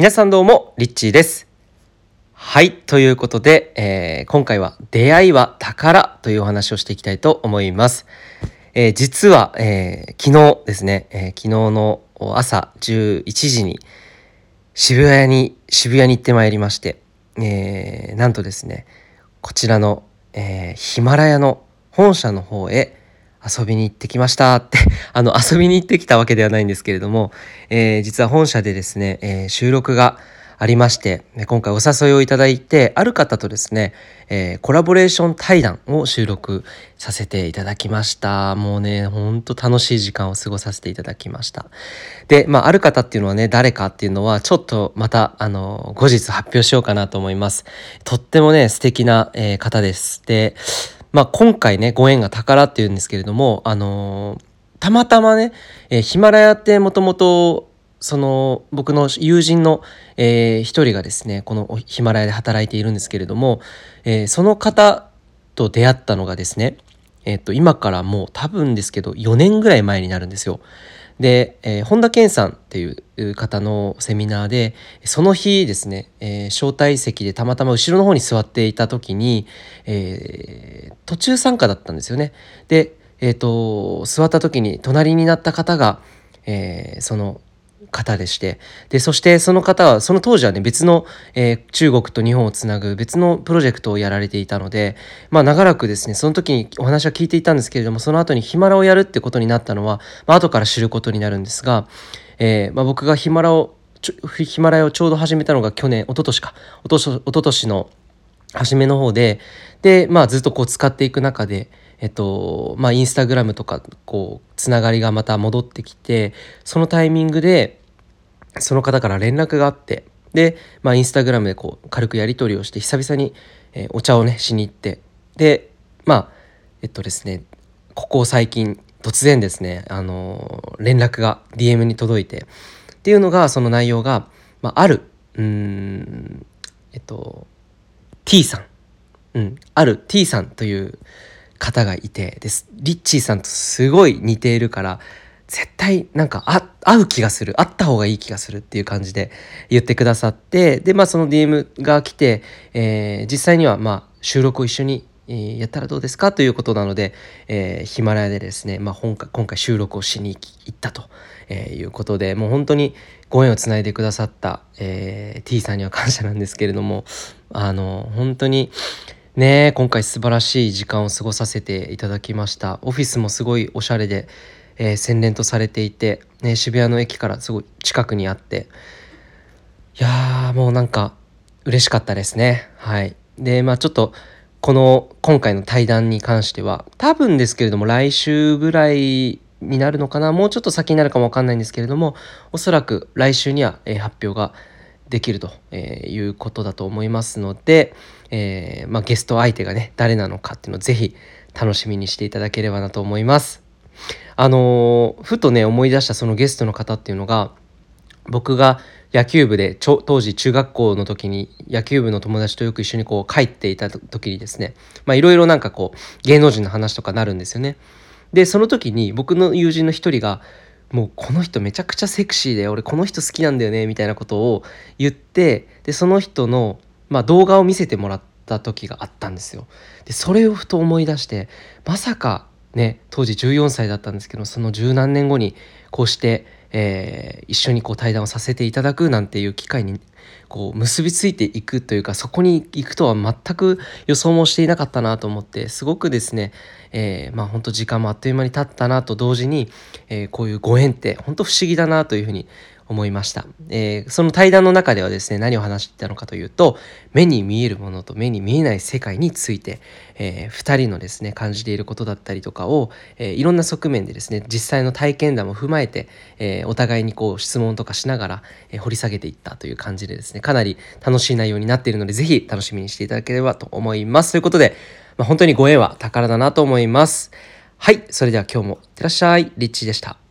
皆さんどうも、リッチーです。はい、ということで、えー今回は出会いは宝というお話をしていきたいと思います。えー実は、えー昨日ですね、えー昨日の朝11時に渋谷に、渋谷に行ってまいりまして、えーなんとですね、こちらの、えーヒマラヤの本社の方へ遊びに行ってきましたって、あの、遊びに行ってきたわけではないんですけれども、えー実は本社でですね、えー収録がありまして、今回お誘いをいただいて、ある方とですね、えーコラボレーション対談を収録させていただきました。もうね、ほんと楽しい時間を過ごさせていただきました。で、まあ、ある方っていうのはね、誰かっていうのは、ちょっとまた、あの、後日発表しようかなと思います。とってもね、素敵な、えー方です。で、まあ、今回ね、ご縁が宝っていうんですけれども、あのーたまたまね、えーヒマラヤってもともと、その僕の友人の、えー一人がですねこのヒマラヤで働いているんですけれども、えーその方と出会ったのがですね、えっと今からもう多分ですけど4年ぐらい前になるんですよ。で、えー本田健さんっていう方のセミナーでその日ですね、えー招待席でたまたま後ろの方に座っていた時に、えー途中参加だったんですよね。で、えー、と座った時に隣になった方が、えその方でして。でそしてその方はその当時はね別の、えー中国と日本をつなぐ別のプロジェクトをやられていたのでまあ長らくですねその時にお話は聞いていたんですけれどもその後にヒマラをやるってことになったのは、まあ後から知ることになるんですが、えーまあ、僕がヒマラをヒマラヤをちょうど始めたのが去年一昨年か。一昨年一昨年の初めの方でで、まあ、ずっとこう使っていく中で、えっとまあ、インスタグラムとかこうつながりがまた戻ってきてそのタイミングでその方から連絡があってで、まあ、インスタグラムでこう軽くやり取りをして久々に、えーお茶をねしに行ってでまあえっとですねここ最近突然ですね、あのー連絡が DM に届いてっていうのがその内容が、まあ、あるうんえっと T さん、うん、ある T さんという方がいてですリッチーさんとすごい似ているから絶対なんかあ合う気がする会った方がいい気がするっていう感じで言ってくださってでまあその DM が来て、えー実際にはまあ収録を一緒にやったらどうですかということなので、えーヒマラヤでですね、まあ、本今回収録をしに行ったと、えーいうことでもう本当にご縁をつないでくださった、えー T さんには感謝なんですけれどもあの本当にね今回素晴らしい時間を過ごさせていただきました。オフィスもすごいおしゃれで、えー洗練とされていて、ね、渋谷の駅からすごい近くにあって。いやーもうなんか嬉しかったですね。はい。でまあちょっとこの今回の対談に関しては多分ですけれども来週ぐらいになるのかな？もうちょっと先になるかもわかんないんですけれどもおそらく来週には、え発表ができるとえーいうことだと思いますので、えーまあ、ゲスト相手がね誰なのかっていうのをぜひ楽しみにしていただければなと思います。あのーふとね思い出したそのゲストの方っていうのが僕が野球部でちょ当時中学校の時に野球部の友達とよく一緒にこう帰っていた時にですねいろいろなんかこう芸能人の話とかなるんですよね。でその時に僕の友人の一人がもうこの人めちゃくちゃセクシーで俺この人好きなんだよねみたいなことを言ってでその人の、まあ、動画を見せてもらった時があったんですよ。でそれをふと思い出してまさかね当時14歳だったんですけどその十何年後にこうして、えー一緒にこう対談をさせていただくなんていう機会にこう結びついていくというかそこに行くとは全く予想もしていなかったなと思ってすごくですね、えーまあ本当時間もあっという間に経ったなと同時に、えーこういうご縁って本当不思議だなというふうに思いました、えーその対談の中ではですね何を話してたのかというと目に見えるものと目に見えない世界について、え2人のですね感じていることだったりとかを、えーいろんな側面でですね実際の体験談も踏まえて、えーお互いにこう質問とかしながら、え掘り下げていったという感じでですねかなり楽しい内容になっているのでぜひ楽しみにしていただければと思います。ということで、まあ、本当にご縁は宝だなと思います。はいそれでは今日もいってらっしゃい。リッチーでした。